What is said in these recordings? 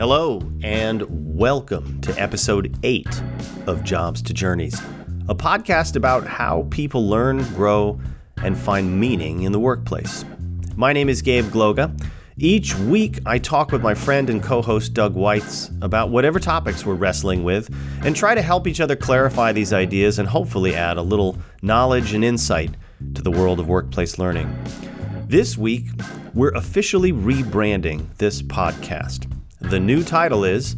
Hello, and welcome to episode eight of Jobs to Journeys, a podcast about how people learn, grow, and find meaning in the workplace. My name is Gabe Gloga. Each week, I talk with my friend and co host Doug Weitz about whatever topics we're wrestling with and try to help each other clarify these ideas and hopefully add a little knowledge and insight to the world of workplace learning. This week, we're officially rebranding this podcast. The new title is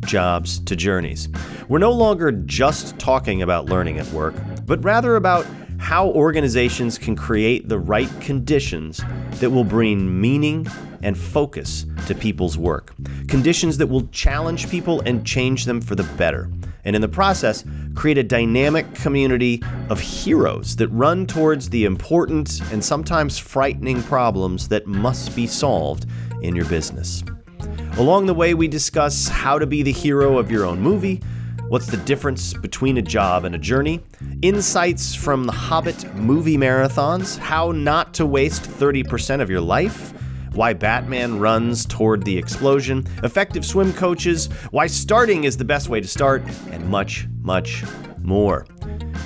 Jobs to Journeys. We're no longer just talking about learning at work, but rather about how organizations can create the right conditions that will bring meaning and focus to people's work. Conditions that will challenge people and change them for the better. And in the process, create a dynamic community of heroes that run towards the important and sometimes frightening problems that must be solved in your business. Along the way, we discuss how to be the hero of your own movie, what's the difference between a job and a journey, insights from the Hobbit movie marathons, how not to waste 30% of your life, why Batman runs toward the explosion, effective swim coaches, why starting is the best way to start, and much, much more.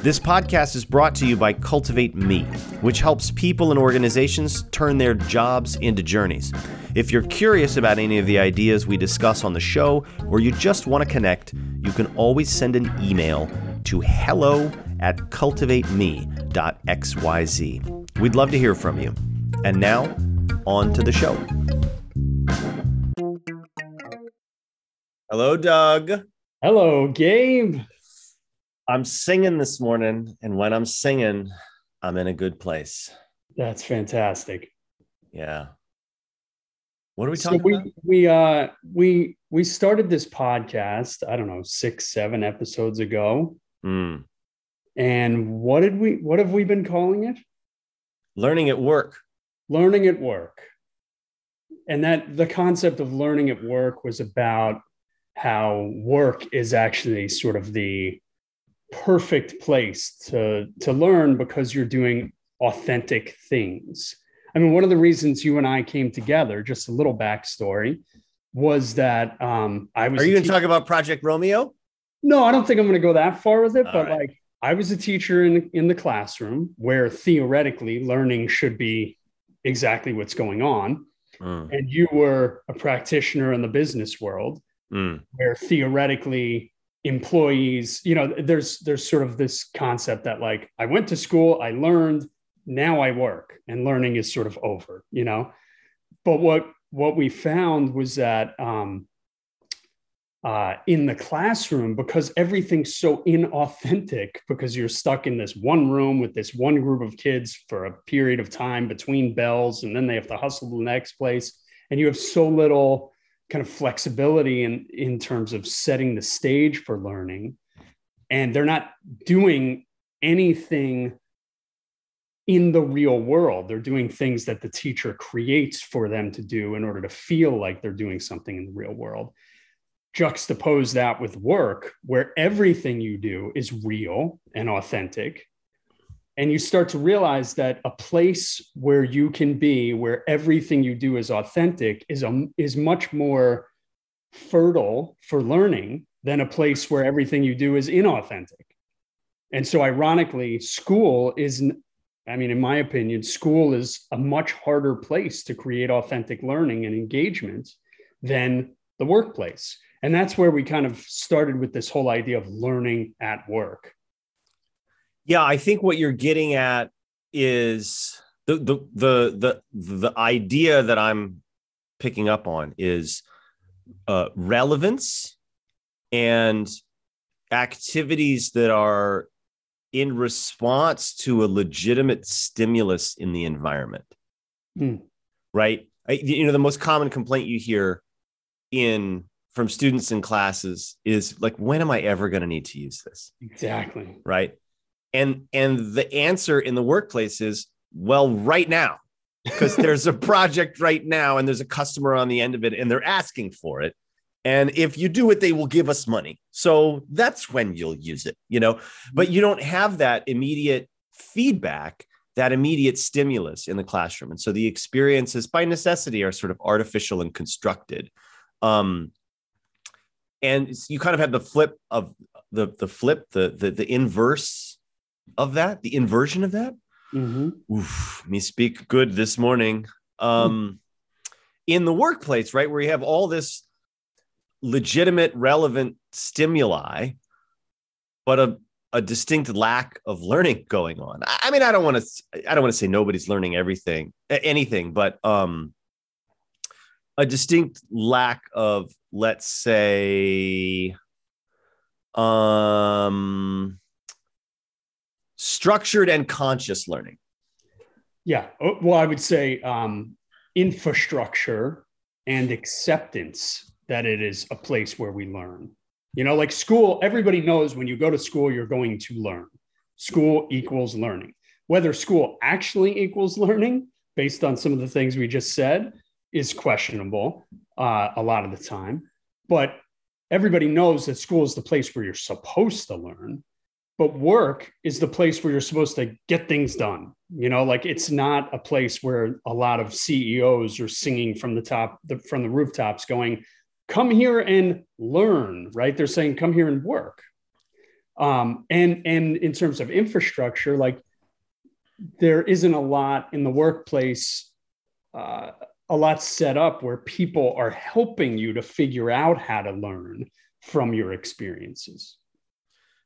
This podcast is brought to you by Cultivate Me, which helps people and organizations turn their jobs into journeys. If you're curious about any of the ideas we discuss on the show, or you just want to connect, you can always send an email to hello at cultivateme.xyz. We'd love to hear from you. And now, on to the show. Hello, Doug. Hello, Gabe. I'm singing this morning, and when I'm singing, I'm in a good place. That's fantastic. Yeah. What are we talking so we, about? We uh we we started this podcast, I don't know, six, seven episodes ago. Mm. And what did we what have we been calling it? Learning at work. Learning at work. And that the concept of learning at work was about how work is actually sort of the perfect place to to learn because you're doing authentic things I mean, one of the reasons you and I came together, just a little backstory, was that um, I was. Are you going to talk about Project Romeo? No, I don't think I'm going to go that far with it. All but right. like, I was a teacher in in the classroom where theoretically learning should be exactly what's going on, Mm. and you were a practitioner in the business world Mm. where theoretically employees you know there's there's sort of this concept that like i went to school i learned now I work and learning is sort of over, you know. But what what we found was that um, uh, in the classroom, because everything's so inauthentic, because you're stuck in this one room with this one group of kids for a period of time between bells, and then they have to hustle to the next place, and you have so little kind of flexibility in in terms of setting the stage for learning, and they're not doing anything in the real world. They're doing things that the teacher creates for them to do in order to feel like they're doing something in the real world. Juxtapose that with work, where everything you do is real and authentic. And you start to realize that a place where you can be, where everything you do is authentic, is, a, is much more fertile for learning than a place where everything you do is inauthentic. And so, ironically, school is I mean, in my opinion, school is a much harder place to create authentic learning and engagement than the workplace. And that's where we kind of started with this whole idea of learning at work. Yeah, I think what you're getting at is the the the the the idea that I'm picking up on is uh, relevance and activities that are in response to a legitimate stimulus in the environment. Hmm. Right? I, you know, the most common complaint you hear in from students in classes is like, when am I ever going to need to use this? Exactly. Right. And and the answer in the workplace is, well, right now, because there's a project right now and there's a customer on the end of it and they're asking for it. And if you do it, they will give us money. So that's when you'll use it, you know, but you don't have that immediate feedback, that immediate stimulus in the classroom. And so the experiences by necessity are sort of artificial and constructed. Um, and you kind of have the flip of the the flip the the, the inverse of that the inversion of that Mhm. Oof, me speak good this morning. Um, in the workplace, right, where you have all this legitimate, relevant stimuli, but a, a distinct lack of learning going on. I, mean, I don't want to, I don't want to say nobody's learning everything, anything, but um, a distinct lack of, let's say, um, structured and conscious learning. Yeah. Oh, Well, I would say um, infrastructure and acceptance that it is a place where we learn. You know, like school, everybody knows when you go to school, you're going to learn. School equals learning. Whether school actually equals learning, based on some of the things we just said, is questionable uh, a lot of the time. But everybody knows that school is the place where you're supposed to learn but work is the place where you're supposed to get things done you know like it's not a place where a lot of ceos are singing from the top the, from the rooftops going come here and learn right? They're saying come here and work. Um, and and in terms of infrastructure like there isn't a lot in the workplace uh, a lot set up where people are helping you to figure out how to learn from your experiences.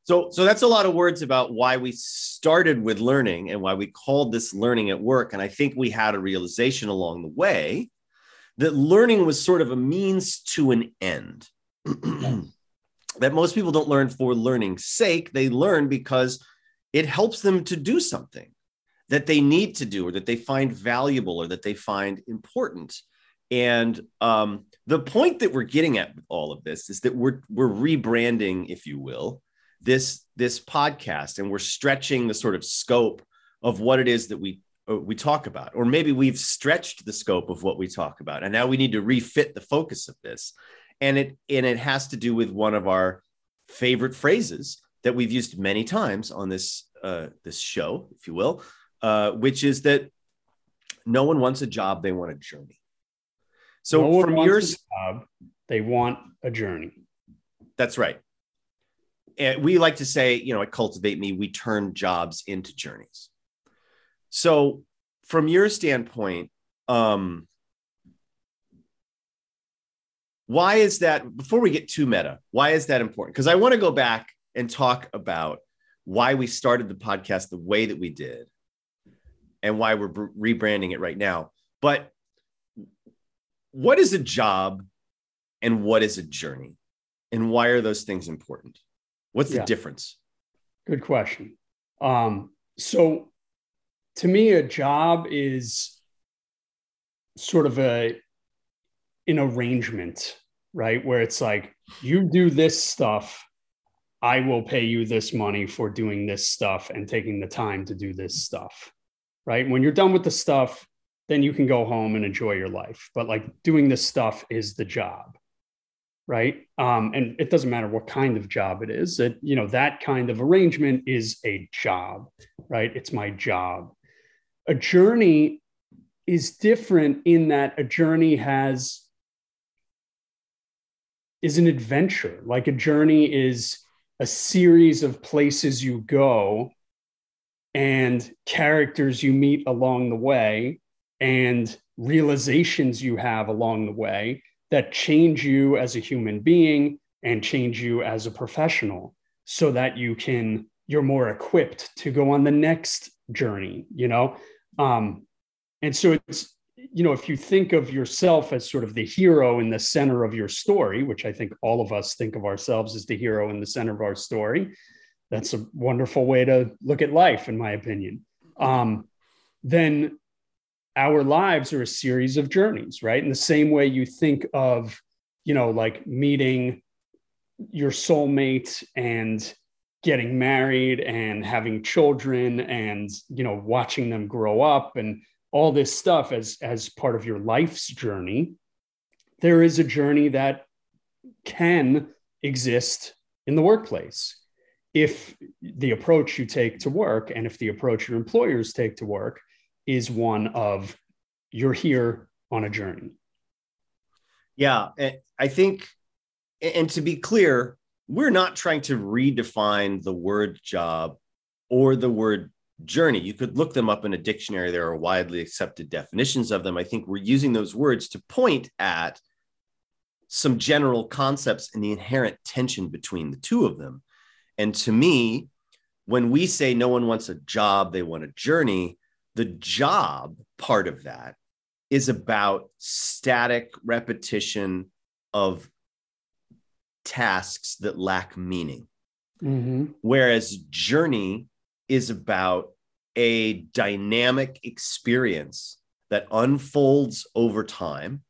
So, so that's a lot of words about why we started with learning and why we called this learning at work. And I think we had a realization along the way that learning was sort of a means to an end. that most people don't learn for learning's sake. They learn because it helps them to do something that they need to do or that they find valuable or that they find important. And um, the point that we're getting at with all of this is that we're we're rebranding, if you will, this this podcast, and we're stretching the sort of scope of what it is that we we talk about, or maybe we've stretched the scope of what we talk about, and now we need to refit the focus of this, and it and it has to do with one of our favorite phrases that we've used many times on this uh, this show, if you will, uh, which is that no one wants a job; they want a journey. So No from your job, they want a journey. That's right. And we like to say, you know, at Cultivate Me, we turn jobs into journeys. So, from your standpoint, um, why is that? Before we get too meta, why is that important? Because I want to go back and talk about why we started the podcast the way that we did and why we're rebranding it right now. But what is a job and what is a journey? And why are those things important? What's the Yeah. difference? Good question. Um, so, to me, a job is sort of a an arrangement, right? Where it's like you do this stuff, I will pay you this money for doing this stuff and taking the time to do this stuff, right? When you're done with the stuff, then you can go home and enjoy your life. But like doing this stuff is the job right um, and it doesn't matter what kind of job it is that you know that kind of arrangement is a job right it's my job a journey is different in that a journey has is an adventure. Like a journey is a series of places you go and characters you meet along the way and realizations you have along the way that change you as a human being and change you as a professional so that you can you're more equipped to go on the next journey you know um and so it's you know if you think of yourself as sort of the hero in the center of your story which i think all of us think of ourselves as the hero in the center of our story that's a wonderful way to look at life in my opinion um then our lives are a series of journeys, right? In the same way you think of, you know, like meeting your soulmate and getting married and having children and, you know, watching them grow up and all this stuff as as part of your life's journey. There is a journey that can exist in the workplace if the approach you take to work and if the approach your employers take to work is one of you're here on a journey. Yeah, I think and to be clear, we're not trying to redefine the word job or the word journey. You could look them up in a dictionary. There are widely accepted definitions of them. I think we're using those words to point at some general concepts and the inherent tension between the two of them. And to me, when we say no one wants a job, they want a journey, the job part of that is about static repetition of tasks that lack meaning. Mm-hmm. Whereas journey is about a dynamic experience that unfolds over time,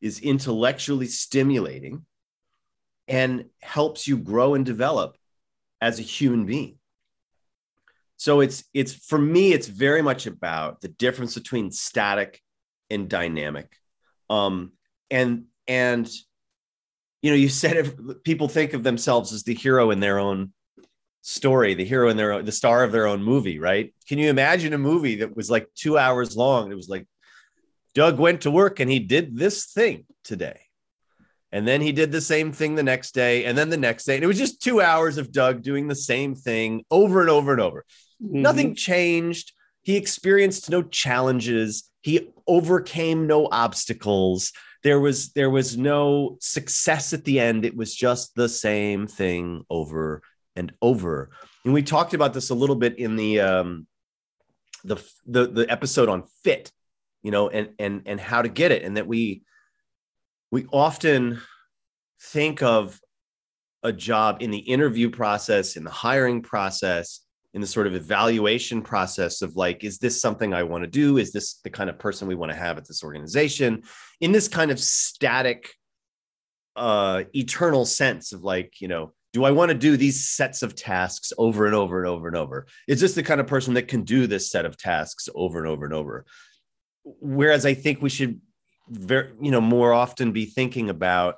is intellectually stimulating, and helps you grow and develop as a human being. So it's it's for me, it's very much about the difference between static and dynamic. Um, and and you know, you said if people think of themselves as the hero in their own story, the hero in their own, the star of their own movie, right? Can you imagine a movie that was like two hours long? It was like Doug went to work and he did this thing today. And then he did the same thing the next day, and then the next day. And it was just two hours of Doug doing the same thing over and over and over. Mm-hmm. Nothing changed. He experienced no challenges. He overcame no obstacles there was there was no success at the end. It was just the same thing over and over. And we talked about this a little bit in the um the the, the episode on fit you know and and and how to get it. And that we we often think of a job in the interview process in the hiring process in the sort of evaluation process of like is this something i want to do? Is this the kind of person we want to have at this organization? In this kind of static uh eternal sense of like you know do i want to do these sets of tasks over and over and over and over? Is this the kind of person that can do this set of tasks over and over and over? Whereas i think we should very you know more often be thinking about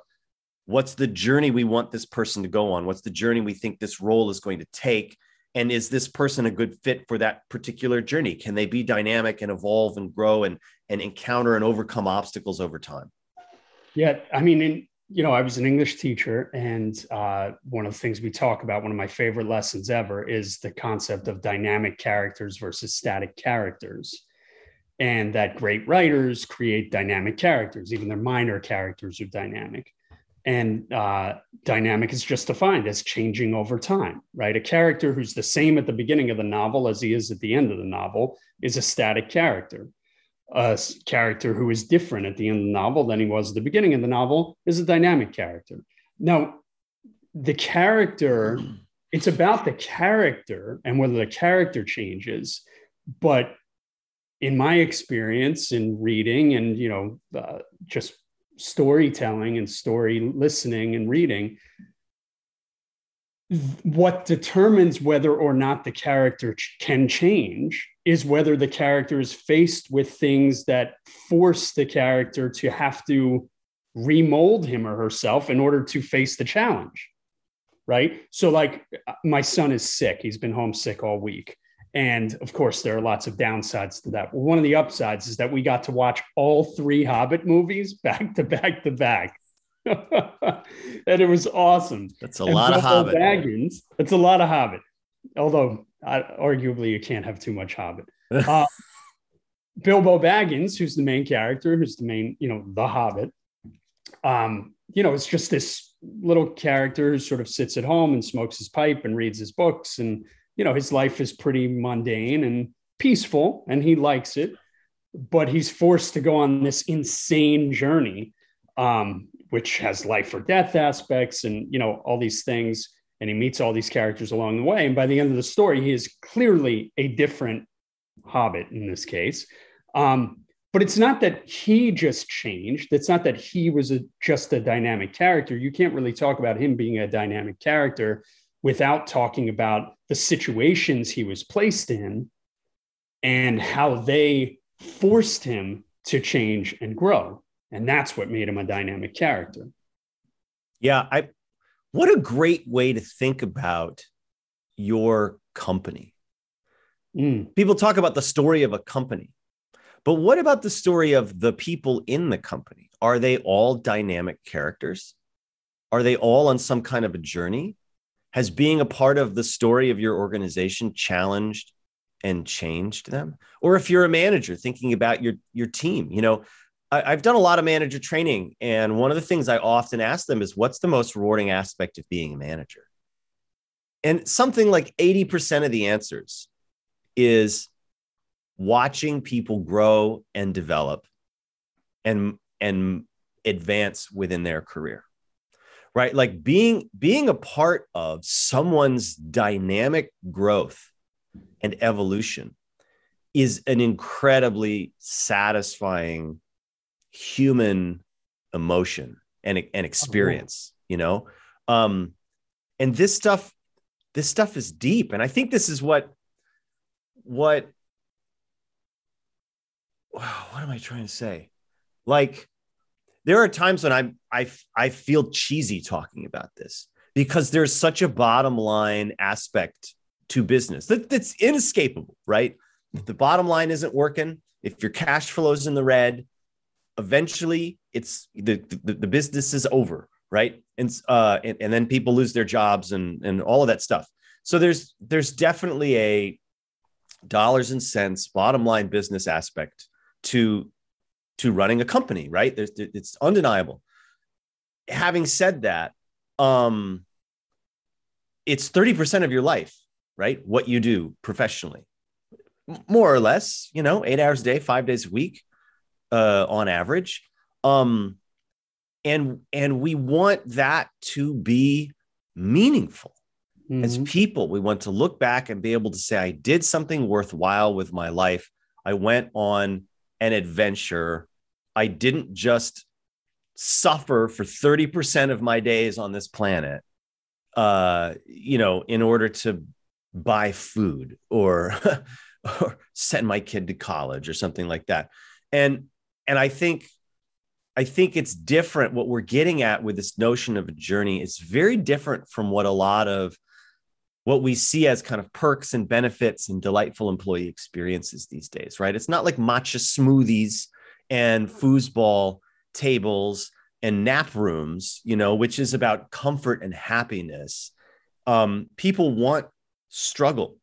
what's the journey we want this person to go on? What's the journey we think this role is going to take and is this person a good fit for that particular journey? Can they be dynamic and evolve and grow and and encounter and overcome obstacles over time? Yeah i mean in, you know i was an english teacher and uh, one of the things we talk about one of my favorite lessons ever is the concept of dynamic characters versus static characters. And that great writers create dynamic characters even their minor characters are dynamic and uh, dynamic is just defined as changing over time, right? A character who's the same at the beginning of the novel as he is at the end of the novel is a static character. A character who is different at the end of the novel than he was at the beginning of the novel is a dynamic character. Now, the character, it's about the character and whether the character changes. But in my experience in reading and, you know, uh, just storytelling and story listening and reading what determines whether or not the character ch- can change is whether the character is faced with things that force the character to have to remold him or herself in order to face the challenge right? So like uh, my son is sick. He's been homesick all week and of course, there are lots of downsides to that. Well, one of the upsides is that we got to watch all three Hobbit movies back to back to back. and it was awesome. That's a and lot Bilbo of Hobbit. Baggins, that's a lot of Hobbit. Although, I, arguably, you can't have too much Hobbit. Uh, Bilbo Baggins, who's the main character, who's the main, you know, the Hobbit. Um, you know, it's just this little character who sort of sits at home and smokes his pipe and reads his books and you know, his life is pretty mundane and peaceful and he likes it, but he's forced to go on this insane journey, um, which has life or death aspects and, you know, all these things. And he meets all these characters along the way. And by the end of the story, he is clearly a different hobbit in this case. Um, but it's not that he just changed. It's not that he was a, just a dynamic character. You can't really talk about him being a dynamic character without talking about the situations he was placed in and how they forced him to change and grow. And that's what made him a dynamic character. Yeah, I what a great way to think about your company. Mm. People talk about the story of a company. But what about the story of the people in the company? Are they all dynamic characters? are they all on some kind of a journey? Has being a part of the story of your organization challenged and changed them? Or if you're a manager thinking about your your team, you know, I, have done a lot of manager training, and one of the things I often ask them is, "What's the most rewarding aspect of being a manager?" And something like eighty percent of the answers is watching people grow and develop and and advance within their career right? Like being being a part of someone's dynamic growth and evolution is an incredibly satisfying human emotion and, and experience you know? Um and this stuff this stuff is deep. And i think this is what what what am i trying to say? Like there are times when I'm I I feel cheesy talking about this because there's such a bottom line aspect to business that, that's inescapable, right? If the bottom line isn't working, if your cash flow is in the red, eventually it's the, the, the business is over, right? And uh and, and then people lose their jobs and and all of that stuff. So there's there's definitely a dollars and cents bottom line business aspect to to running a company, right? There's, it's undeniable. Having said that, um, it's 30% of your life, right? What you do professionally, more or less, you know, eight hours a day, five days a week, uh, on average. Um, and, and we want that to be meaningful. Mm-hmm. As people, we want to look back and be able to say, I did something worthwhile with my life. I went on an adventure I didn't just suffer for 30% of my days on this planet uh you know in order to buy food or or send my kid to college or something like that. And and i think i think it's different. What we're getting at with this notion of a journey is very different from what a lot of what we see as kind of perks and benefits and delightful employee experiences these days right? It's not like matcha smoothies and foosball tables and nap rooms, you know, which is about comfort and happiness. Um, people want struggle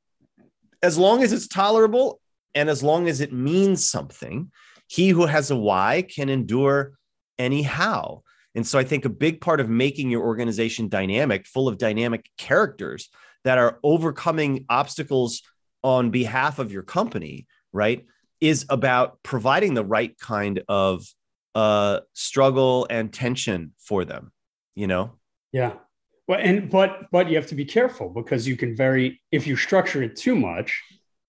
as long as it's tolerable and as long as it means something. He who has a why can endure anyhow. And so I think a big part of making your organization dynamic, full of dynamic characters that are overcoming obstacles on behalf of your company, right? Is about providing the right kind of uh, struggle and tension for them, you know? Yeah. Well, and but but you have to be careful because you can very if you structure it too much,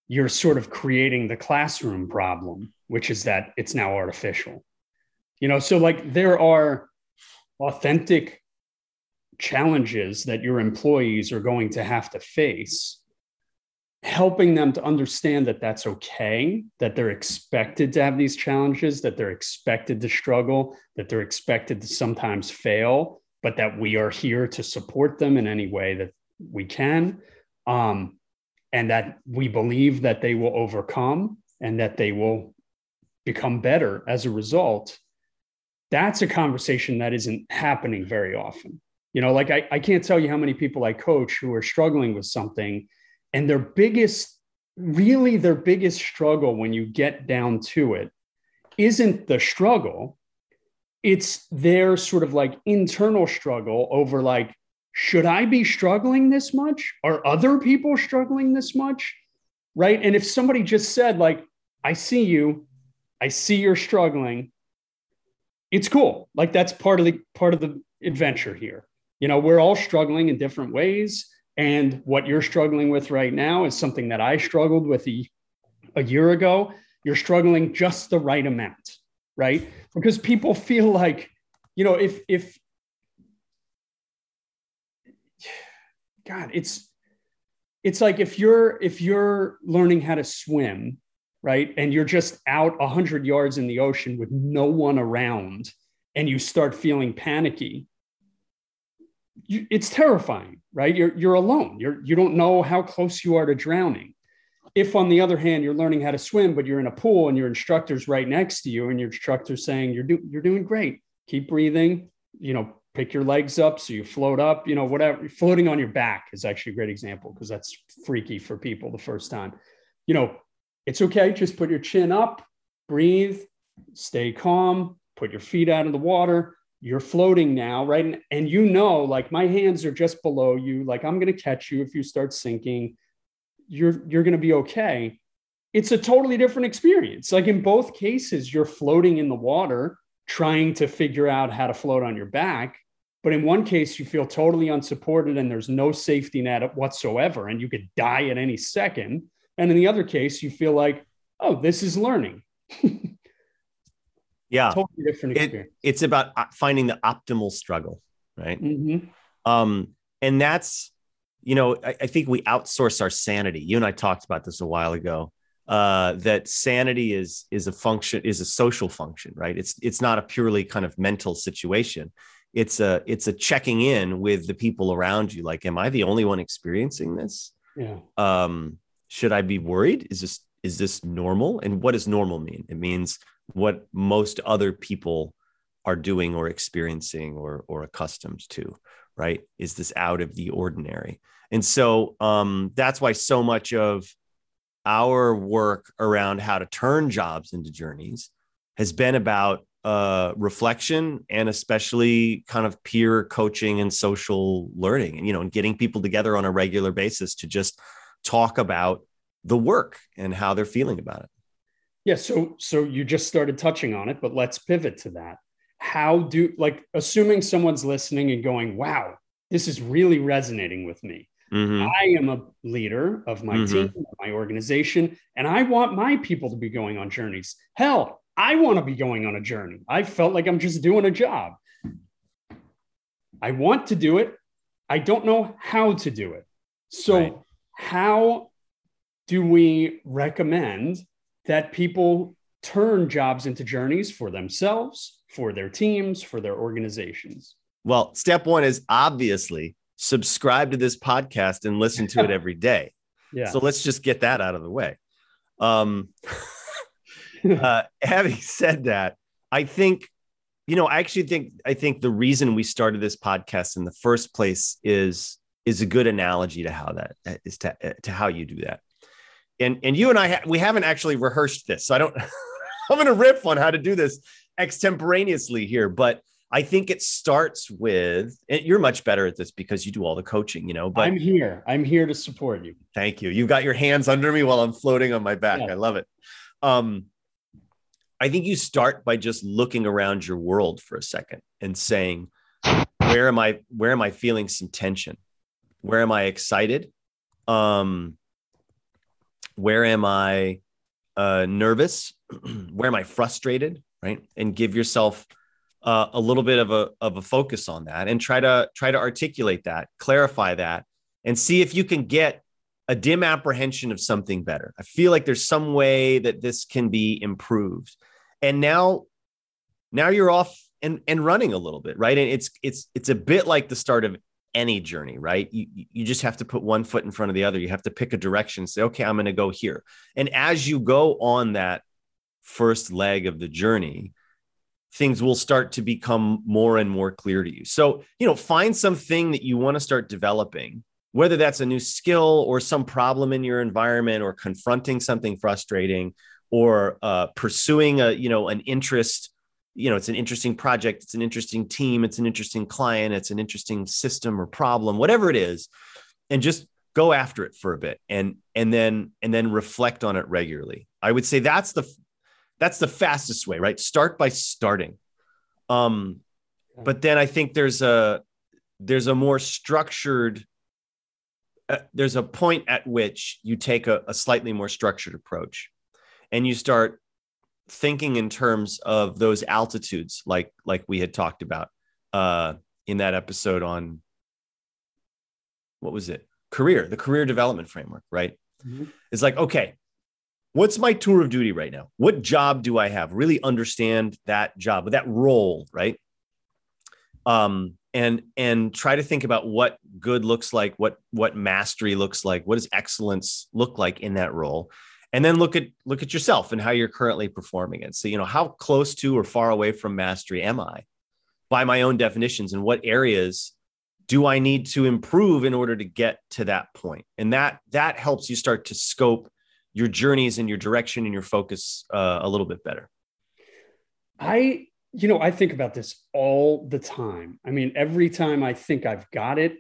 you're sort of creating the classroom problem, which is that it's now artificial. You know, so like there are authentic challenges that your employees are going to have to face helping them to understand that that's okay, that they're expected to have these challenges, that they're expected to struggle, that they're expected to sometimes fail, but that we are here to support them in any way that we can. Um, and that we believe that they will overcome and that they will become better as a result. That's a conversation that isn't happening very often. You know, like I, I can't tell you how many people I coach who are struggling with something and their biggest, really their biggest struggle when you get down to it isn't the struggle. It's their sort of like internal struggle over like, should I be struggling this much? Are other people struggling this much? Right. And if somebody just said, like, I see you, I see you're struggling, it's cool. Like that's part of the part of the adventure here. You know, we're all struggling in different ways. And what you're struggling with right now is something that I struggled with a, a year ago. You're struggling just the right amount, right? Because people feel like, you know, if, if, God, it's, it's like if you're, if you're learning how to swim, right? And you're just out 100 yards in the ocean with no one around and you start feeling panicky, you, it's terrifying, right? You're, you're alone. You're, you don't know how close you are to drowning. If, on the other hand, you're learning how to swim, but you're in a pool and your instructor's right next to you, and your instructor's saying, you're, do, you're doing great, keep breathing, you know, pick your legs up so you float up, you know, whatever. Floating on your back is actually a great example because that's freaky for people the first time. You know, it's okay. Just put your chin up, breathe, stay calm, put your feet out of the water. You're floating now, right? And, and you know, like my hands are just below you. Like I'm going to catch you if you start sinking. You're you're going to be okay. It's a totally different experience. Like in both cases, you're floating in the water trying to figure out how to float on your back. But in one case, you feel totally unsupported and there's no safety net whatsoever, and you could die at any second. And in the other case, you feel like, oh, this is learning. yeah. Totally different experience. It, it's about uh, finding the optimal struggle, right? Mm-hmm. Um, and that's, you know, I, I think we outsource our sanity. You and I talked about this a while ago uh, that sanity is is a function is a social function, right? It's it's not a purely kind of mental situation. It's a it's a checking in with the people around you. Like, am I the only one experiencing this? Yeah. Um, should I be worried? Is this is this normal? And what does normal mean? It means what most other people are doing or experiencing or or accustomed to, right? Is this out of the ordinary? And so um, that's why so much of our work around how to turn jobs into journeys has been about uh, reflection and especially kind of peer coaching and social learning and you know and getting people together on a regular basis to just talk about the work and how they're feeling about it yeah so so you just started touching on it but let's pivot to that how do like assuming someone's listening and going wow this is really resonating with me Mm-hmm. I am a leader of my mm-hmm. team, my organization, and I want my people to be going on journeys. Hell, I want to be going on a journey. I felt like I'm just doing a job. I want to do it. I don't know how to do it. So, right. how do we recommend that people turn jobs into journeys for themselves, for their teams, for their organizations? Well, step one is obviously subscribe to this podcast and listen to it every day. Yeah. So let's just get that out of the way. Um, uh, having said that, I think, you know, I actually think I think the reason we started this podcast in the first place is is a good analogy to how that is to, to how you do that. And and you and I ha- we haven't actually rehearsed this, so I don't. I'm going to riff on how to do this extemporaneously here, but I think it starts with you're much better at this because you do all the coaching, you know. But I'm here. I'm here to support you. Thank you. You've got your hands under me while I'm floating on my back. Yeah. I love it. Um, I think you start by just looking around your world for a second and saying, where am I? Where am I feeling some tension? Where am I excited? Um, where am I uh, nervous? where am I frustrated? Right, and give yourself uh, a little bit of a of a focus on that and try to try to articulate that, clarify that, and see if you can get a dim apprehension of something better. I feel like there's some way that this can be improved. And now now you're off and and running a little bit, right? And it's it's it's a bit like the start of any journey, right? You you just have to put one foot in front of the other. You have to pick a direction, say, okay, I'm going to go here. And as you go on that first leg of the journey, things will start to become more and more clear to you. So, you know, find something that you want to start developing, whether that's a new skill or some problem in your environment or confronting something frustrating or uh, pursuing a, you know, an interest. You know, it's an interesting project, it's an interesting team, it's an interesting client, it's an interesting system or problem, whatever it is, and just go after it for a bit and and then and then reflect on it regularly. I would say that's the that's the fastest way, right? Start by starting. Um, but then I think there's a there's a more structured uh, there's a point at which you take a, a slightly more structured approach and you start thinking in terms of those altitudes like like we had talked about uh, in that episode on what was it career the career development framework right mm-hmm. it's like okay what's my tour of duty right now? What job do I have? Really understand that job, that role, right? Um, and and try to think about what good looks like, what what mastery looks like, what does excellence look like in that role, and then look at look at yourself and how you're currently performing it. So you know how close to or far away from mastery am I? by my own definitions and what areas do I need to improve in order to get to that point? And that that helps you start to scope your journeys and your direction and your focus uh, a little bit better. I, you know, I think about this all the time. I mean, every time I think I've got it,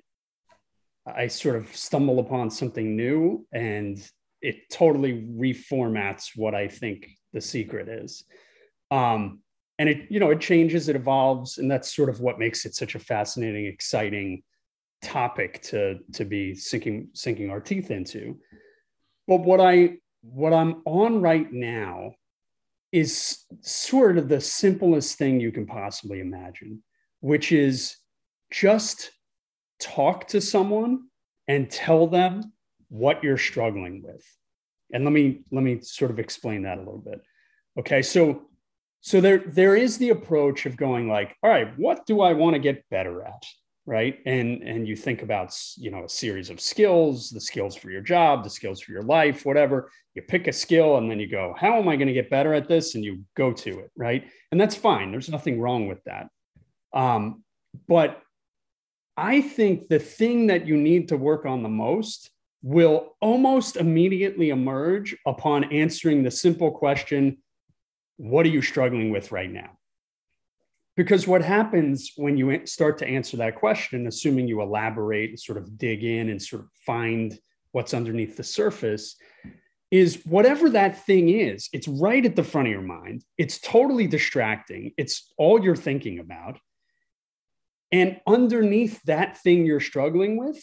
I sort of stumble upon something new and it totally reformats what I think the secret is. Um, and it you know it changes it evolves and that's sort of what makes it such a fascinating exciting topic to to be sinking sinking our teeth into but what i what i'm on right now is sort of the simplest thing you can possibly imagine which is just talk to someone and tell them what you're struggling with. And let me let me sort of explain that a little bit. Okay so so there there is the approach of going like all right what do i want to get better at? Right? And and you think about you know a series of skills the skills for your job the skills for your life whatever. You pick a skill and then you go how am i going to get better at this? And you go to it right? And that's fine. There's nothing wrong with that. Um, but i think the thing that you need to work on the most will almost immediately emerge upon answering the simple question what are you struggling with right now? Because what happens when you start to answer that question, assuming you elaborate and sort of dig in and sort of find what's underneath the surface, is whatever that thing is, it's right at the front of your mind. It's totally distracting. It's all you're thinking about. And underneath that thing you're struggling with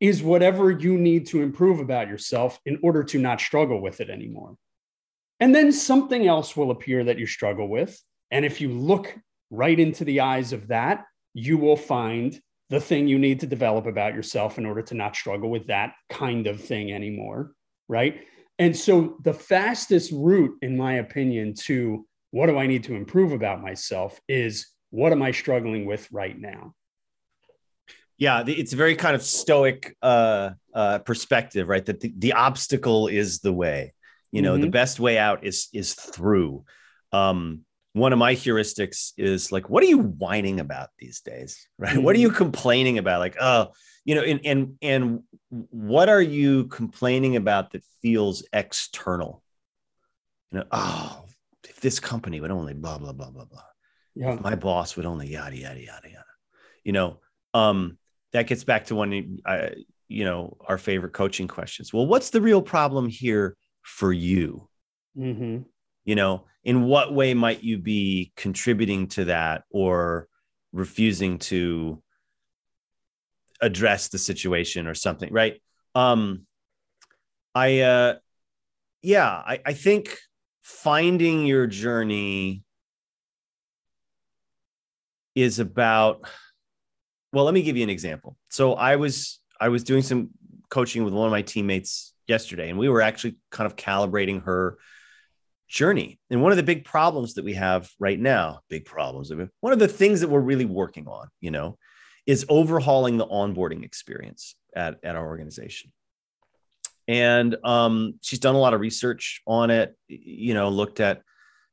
is whatever you need to improve about yourself in order to not struggle with it anymore. And then something else will appear that you struggle with. And if you look right into the eyes of that, you will find the thing you need to develop about yourself in order to not struggle with that kind of thing anymore. Right. And so the fastest route, in my opinion, to what do I need to improve about myself is what am I struggling with right now? Yeah, it's a very kind of stoic uh, uh, perspective, right? That the, the obstacle is the way you know mm-hmm. the best way out is is through um one of my heuristics is like what are you whining about these days right mm-hmm. what are you mm-hmm. complaining about like oh you know and and and what are you complaining about that feels external you know oh if this company would only blah blah blah blah blah yeah. if my boss would only yada yada yada yada you know um that gets back to one uh, you know our favorite coaching questions. Well what's the real problem here for you? Mm-hmm. you know in what way might you be contributing to that or refusing to address the situation or something right? Um i uh yeah i i think finding your journey is about well let me give you an example so i was i was doing some coaching with one of my teammates yesterday, and we were actually kind of calibrating her journey. And one of the big problems that we have right now, big problems, one of the things that we're really working on, you know, is overhauling the onboarding experience at, at our organization. And um, she's done a lot of research on it, you know, looked at,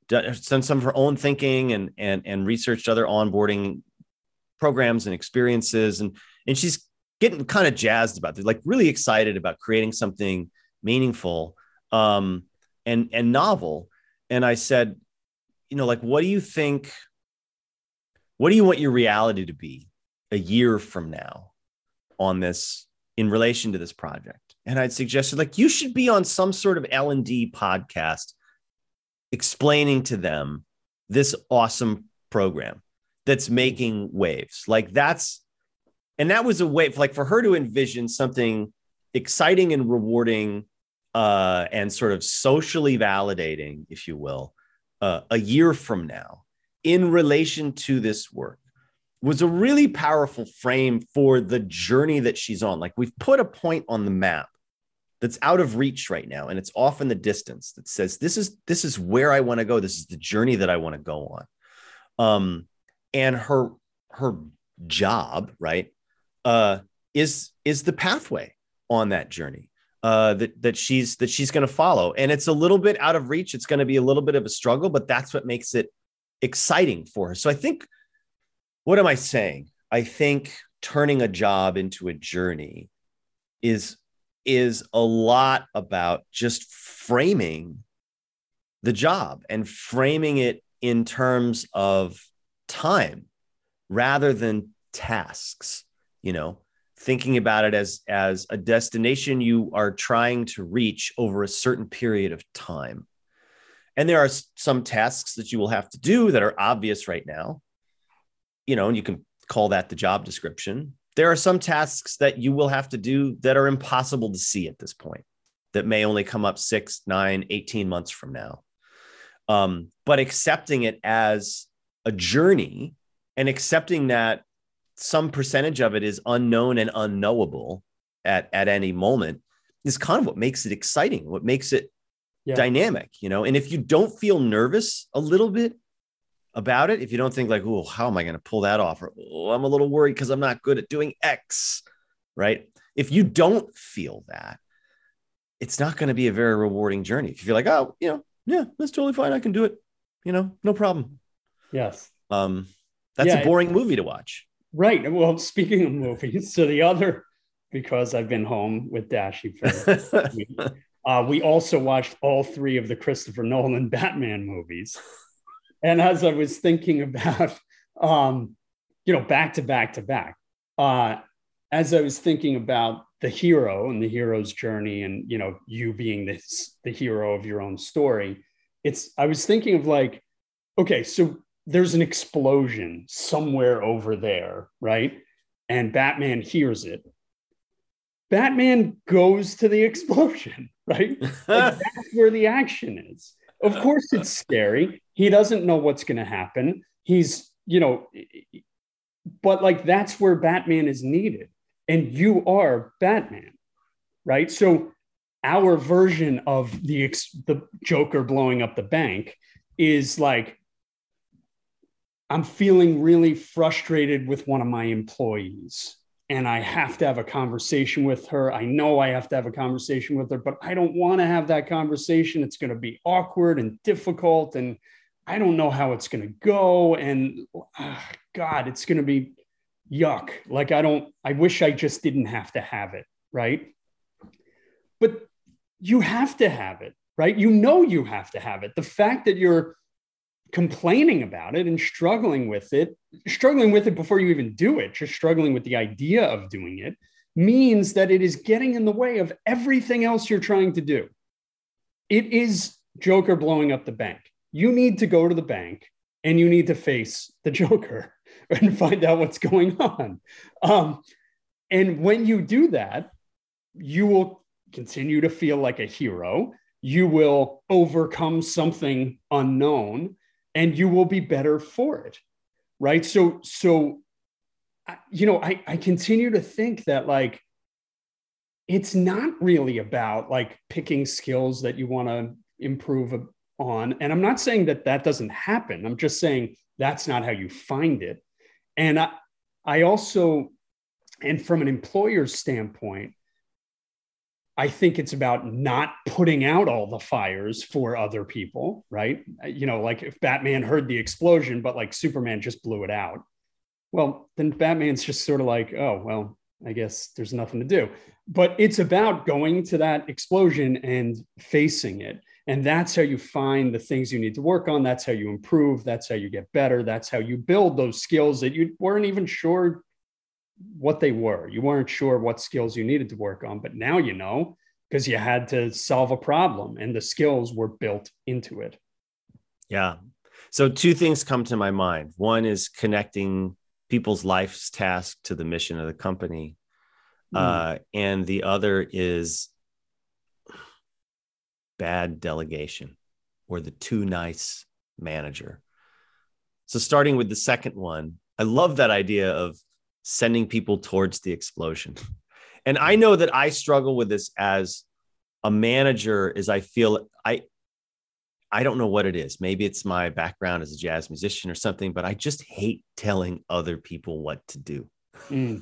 done some of her own thinking and, and, and researched other onboarding programs and experiences. And, and she's getting kind of jazzed about it, like really excited about creating something meaningful um, and and novel. And I said, you know, like, what do you think? What do you want your reality to be a year from now on this in relation to this project? And I'd suggested, like, you should be on some sort of L and D podcast explaining to them this awesome program that's making waves. Like that's and that was a way for, like for her to envision something exciting and rewarding uh, and sort of socially validating, if you will, uh, a year from now in relation to this work was a really powerful frame for the journey that she's on. Like we've put a point on the map that's out of reach right now, and it's off in the distance that says this is this is where I want to go. This is the journey that I want to go on. Um, and her her job, right, uh, is is the pathway on that journey uh, that that she's that she's going to follow. And it's a little bit out of reach. It's going to be a little bit of a struggle, but that's what makes it exciting for her. So I think what am I saying? I think turning a job into a journey is is a lot about just framing the job and framing it in terms of time rather than tasks you know thinking about it as as a destination you are trying to reach over a certain period of time. And there are some tasks that you will have to do that are obvious right now you know and you can call that the job description. There are some tasks that you will have to do that are impossible to see at this point that may only come up six nine 18 months from now. Um, but accepting it as a journey and accepting that some percentage of it is unknown and unknowable at, at any moment is kind of what makes it exciting, what makes it yeah. dynamic, you know. And if you don't feel nervous a little bit about it, if you don't think like, oh, how am I going to pull that off? Or oh, I'm a little worried because I'm not good at doing X, right? If you don't feel that, it's not going to be a very rewarding journey. If you feel like, oh, you know, yeah, that's totally fine. I can do it. You know, no problem. Yes. Um, that's yeah, a boring movie to watch. Right. Well, speaking of movies, so the other, because I've been home with Dashi for uh, we also watched all three of the Christopher Nolan Batman movies. And as I was thinking about, um, you know, back to back to back, uh, as I was thinking about the hero and the hero's journey and you know you being this the hero of your own story it's i was thinking of like okay so there's an explosion somewhere over there right? And batman hears it. Batman goes to the explosion right? Like that's where the action is. Of course it's scary. He doesn't know what's going to happen. He's you know but like that's where batman is needed. And you are Batman, right? So our version of the the Joker blowing up the bank is like I'm feeling really frustrated with one of my employees and I have to have a conversation with her. I know I have to have a conversation with her, but I don't want to have that conversation. It's going to be awkward and difficult and I don't know how it's going to go and oh, god, it's going to be yuck. Like I don't, I wish I just didn't have to have it. Right. But you have to have it, right? You know, you have to have it. The fact that you're complaining about it and struggling with it, struggling with it before you even do it, just struggling with the idea of doing it, means that it is getting in the way of everything else you're trying to do. It is Joker blowing up the bank. You need to go to the bank and you need to face the Joker. and find out what's going on. Um, and when you do that, you will continue to feel like a hero. You will overcome something unknown and you will be better for it. Right. So, so, you know, I, I continue to think that like, it's not really about like picking skills that you want to improve on. And I'm not saying that that doesn't happen. I'm just saying that's not how you find it. And I, I also, and from an employer's standpoint, I think it's about not putting out all the fires for other people, right? Uh, you know, like if Batman heard the explosion, but like Superman just blew it out. Well, then Batman's just sort of like, oh, well, I guess there's nothing to do. But it's about going to that explosion and facing it and that's how you find the things you need to work on. That's how you improve. That's how you get better. That's how you build those skills that you weren't even sure what they were. You weren't sure what skills you needed to work on, but now you know because you had to solve a problem and the skills were built into it. Yeah. So, two things come to my mind. One is connecting people's life's task to the mission of the company. Mm. Uh, and the other is bad delegation or the too nice manager. So, starting with the second one, I love that idea of sending people towards the explosion. And I know that I struggle with this as a manager is I feel I I don't know what it is. Maybe it's my background as a jazz musician or something, but I just hate telling other people what to do. Mm.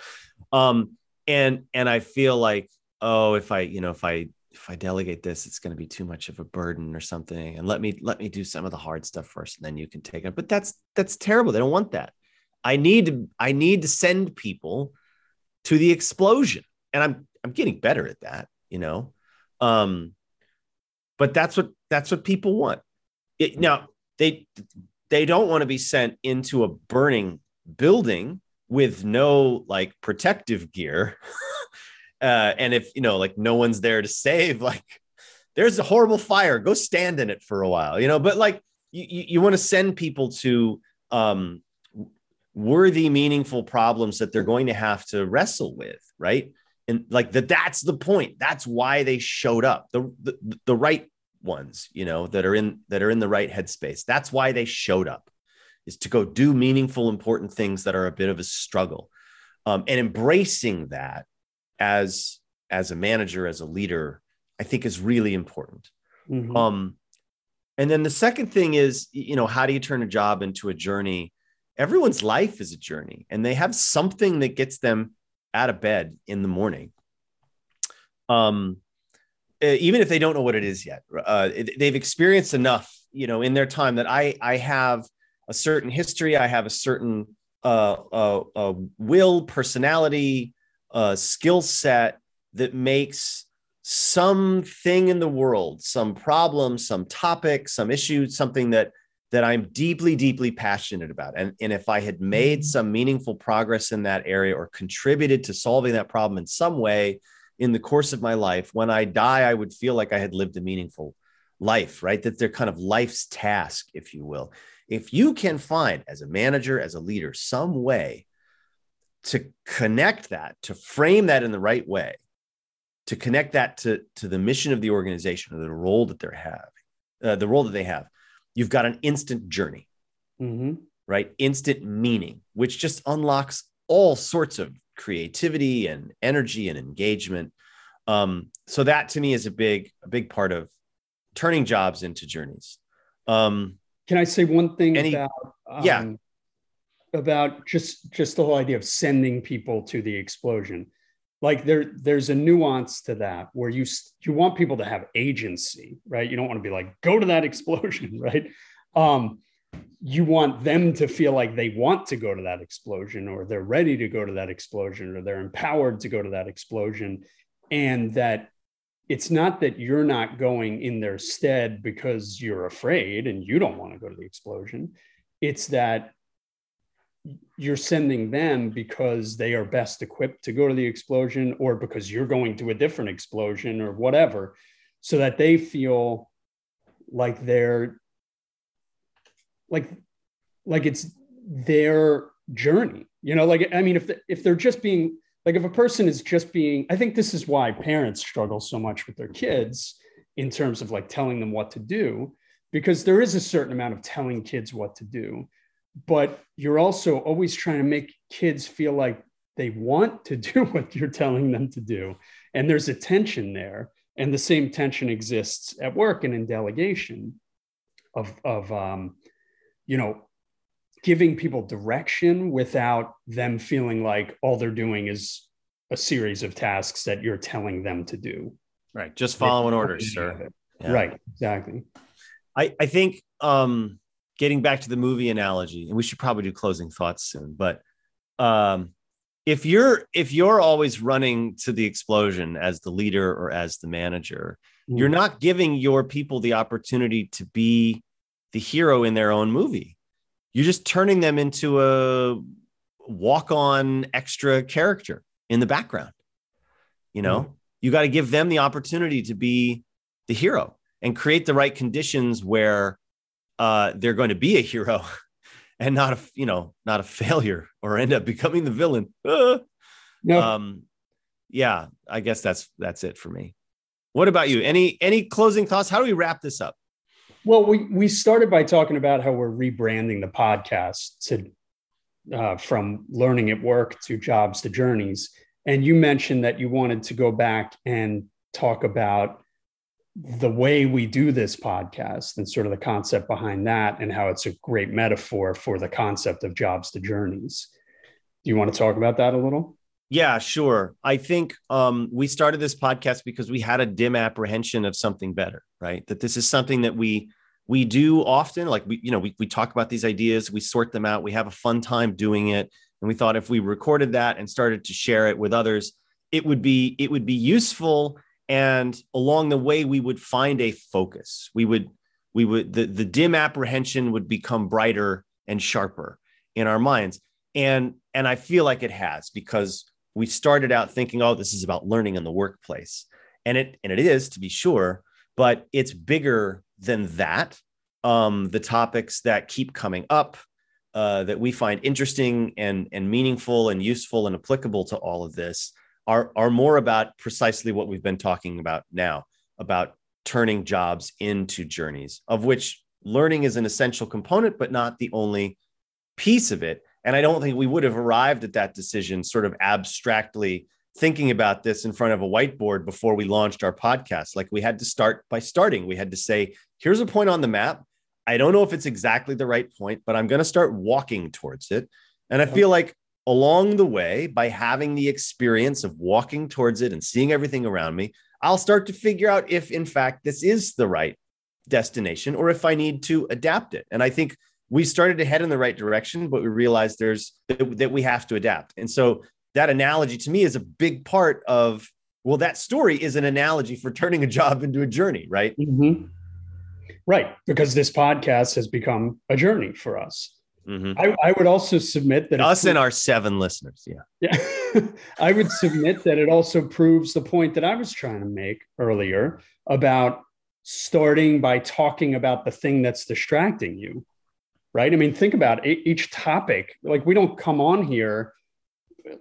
um and and I feel like oh if I you know if I if I delegate this, it's going to be too much of a burden or something. And let me let me do some of the hard stuff first, and then you can take it. But that's that's terrible. They don't want that. I need to I need to send people to the explosion. And I'm I'm getting better at that, you know. Um but that's what that's what people want. It, now they they don't want to be sent into a burning building with no like protective gear. uh and if you know like no one's there to save like there's a horrible fire go stand in it for a while you know but like you, you, you want to send people to um worthy, meaningful problems that they're going to have to wrestle with, right? And like that, that's the point. That's why they showed up. The, the the right ones, you know, that are in that are in the right headspace. That's why they showed up, is to go do meaningful, important things that are a bit of a struggle, um, and embracing that as as a manager, as a leader, I think is really important. Mm-hmm. Um, and then the second thing is, you know, how do you turn a job into a journey? Everyone's life is a journey and they have something that gets them out of bed in the morning. Um even if they don't know what it is yet uh, they've experienced enough you know in their time that i i have a certain history i have a certain uh, uh, uh will personality uh skill set that makes something in the world some problem some topic some issue something that that I'm deeply, deeply passionate about. And, and if I had made mm-hmm. some meaningful progress in that area or contributed to solving that problem in some way in the course of my life, when I die, I would feel like I had lived a meaningful life, right? That they're kind of life's task, if you will. If you can find as a manager, as a leader, some way to connect that, to frame that in the right way, to connect that to, to the mission of the organization or the role that they're having, uh, the role that they have, you've got an instant journey, mm-hmm. right? Instant meaning, which just unlocks all sorts of creativity and energy and engagement. Um, so that to me is a big, a big part of turning jobs into journeys. Um, Can I say one thing any, about um, yeah about just just the whole idea of sending people to the explosion? Like there there's a nuance to that where you you want people to have agency right? You don't want to be like go to that explosion right? Um you want them to feel like they want to go to that explosion or they're ready to go to that explosion or they're empowered to go to that explosion. And that it's not that you're not going in their stead because you're afraid and you don't want to go to the explosion. It's that you're sending them because they are best equipped to go to the explosion or because you're going to a different explosion or whatever so that they feel like they're like like it's their journey you know? Like i mean if the, if they're just being like if a person is just being i think this is why parents struggle so much with their kids in terms of like telling them what to do because there is a certain amount of telling kids what to do but you're also always trying to make kids feel like they want to do what you're telling them to do. And there's a tension there. And the same tension exists at work and in delegation of, of um, you know, giving people direction without them feeling like all they're doing is a series of tasks that you're telling them to do. Right. Just following orders, sir. Yeah. Right. Exactly. I, I think um, getting back to the movie analogy, and we should probably do closing thoughts soon, but um, if you're if you're always running to the explosion as the leader or as the manager, mm. you're not giving your people the opportunity to be the hero in their own movie. You're just turning them into a walk-on extra character in the background. You know, mm. you got to give them the opportunity to be the hero and create the right conditions where uh, they're going to be a hero and not a you know not a failure or end up becoming the villain. Uh, no. Um, yeah, I guess that's that's it for me. What about you? Any any closing thoughts? How do we wrap this up? Well, we we started by talking about how we're rebranding the podcast to uh, from learning at work to jobs to journeys, and you mentioned that you wanted to go back and talk about the way we do this podcast and sort of the concept behind that and how it's a great metaphor for the concept of jobs to journeys. Do you want to talk about that a little? Yeah, sure. I think um, we started this podcast because we had a dim apprehension of something better, right? That this is something that we we do often like we you know we, we talk about these ideas we sort them out we have a fun time doing it and we thought if we recorded that and started to share it with others it would be it would be useful and along the way we would find a focus. We would we would the, the dim apprehension would become brighter and sharper in our minds. And and i feel like it has because we started out thinking oh this is about learning in the workplace. And it and it is to be sure but it's bigger than that. Um, the topics that keep coming up uh, that we find interesting and, and meaningful and useful and applicable to all of this are, are more about precisely what we've been talking about now about turning jobs into journeys, of which learning is an essential component, but not the only piece of it. And I don't think we would have arrived at that decision sort of abstractly thinking about this in front of a whiteboard before we launched our podcast. Like we had to start by starting. We had to say, here's a point on the map. I don't know if it's exactly the right point, but I'm going to start walking towards it. And I feel like along the way, by having the experience of walking towards it and seeing everything around me, I'll start to figure out if, in fact, this is the right destination or if I need to adapt it. And I think we started to head in the right direction, but we realized there's that we have to adapt. And so that analogy to me is a big part of well that story is an analogy for turning a job into a journey right mm-hmm. right because this podcast has become a journey for us mm-hmm. I, I, would also submit that us and our seven listeners yeah yeah i would submit that it also proves the point that i was trying to make earlier about starting by talking about the thing that's distracting you right i mean think about it. each topic like we don't come on here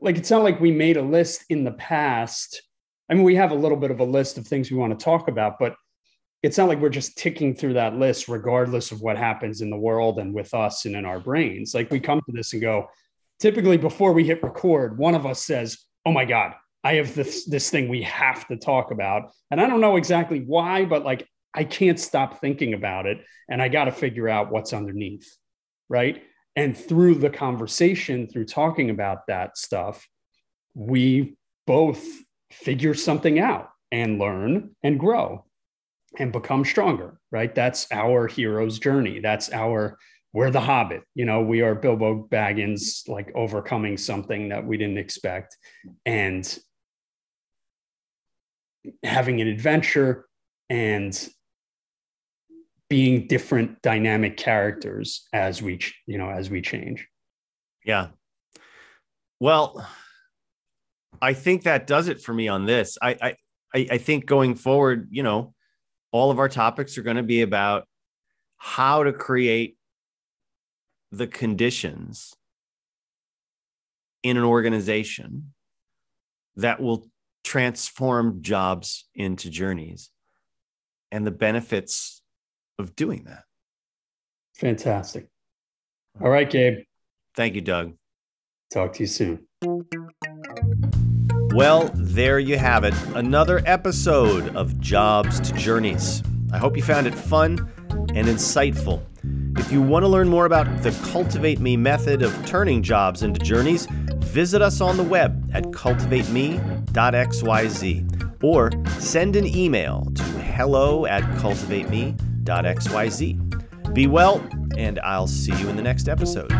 like it's not like we made a list in the past. I mean, we have a little bit of a list of things we want to talk about, but it's not like we're just ticking through that list regardless of what happens in the world and with us and in our brains. Like we come to this and go, typically before we hit record, one of us says, Oh my God, I have this this thing we have to talk about. And I don't know exactly why, but like I can't stop thinking about it. And I got to figure out what's underneath. Right. And through the conversation, through talking about that stuff, we both figure something out and learn and grow and become stronger, right? That's our hero's journey. That's our, we're the hobbit. You know, we are Bilbo Baggins, like overcoming something that we didn't expect and having an adventure and being different dynamic characters as we you know as we change yeah well i think that does it for me on this i i i think going forward you know all of our topics are going to be about how to create the conditions in an organization that will transform jobs into journeys and the benefits of doing that. Fantastic. All right, Gabe. Thank you, Doug. Talk to you soon. Well, there you have it. Another episode of Jobs to Journeys. I hope you found it fun and insightful. If you want to learn more about the Cultivate Me method of turning jobs into journeys, visit us on the web at cultivateme.xyz or send an email to hello at cultivateme.xyz. Be well, and I'll see you in the next episode.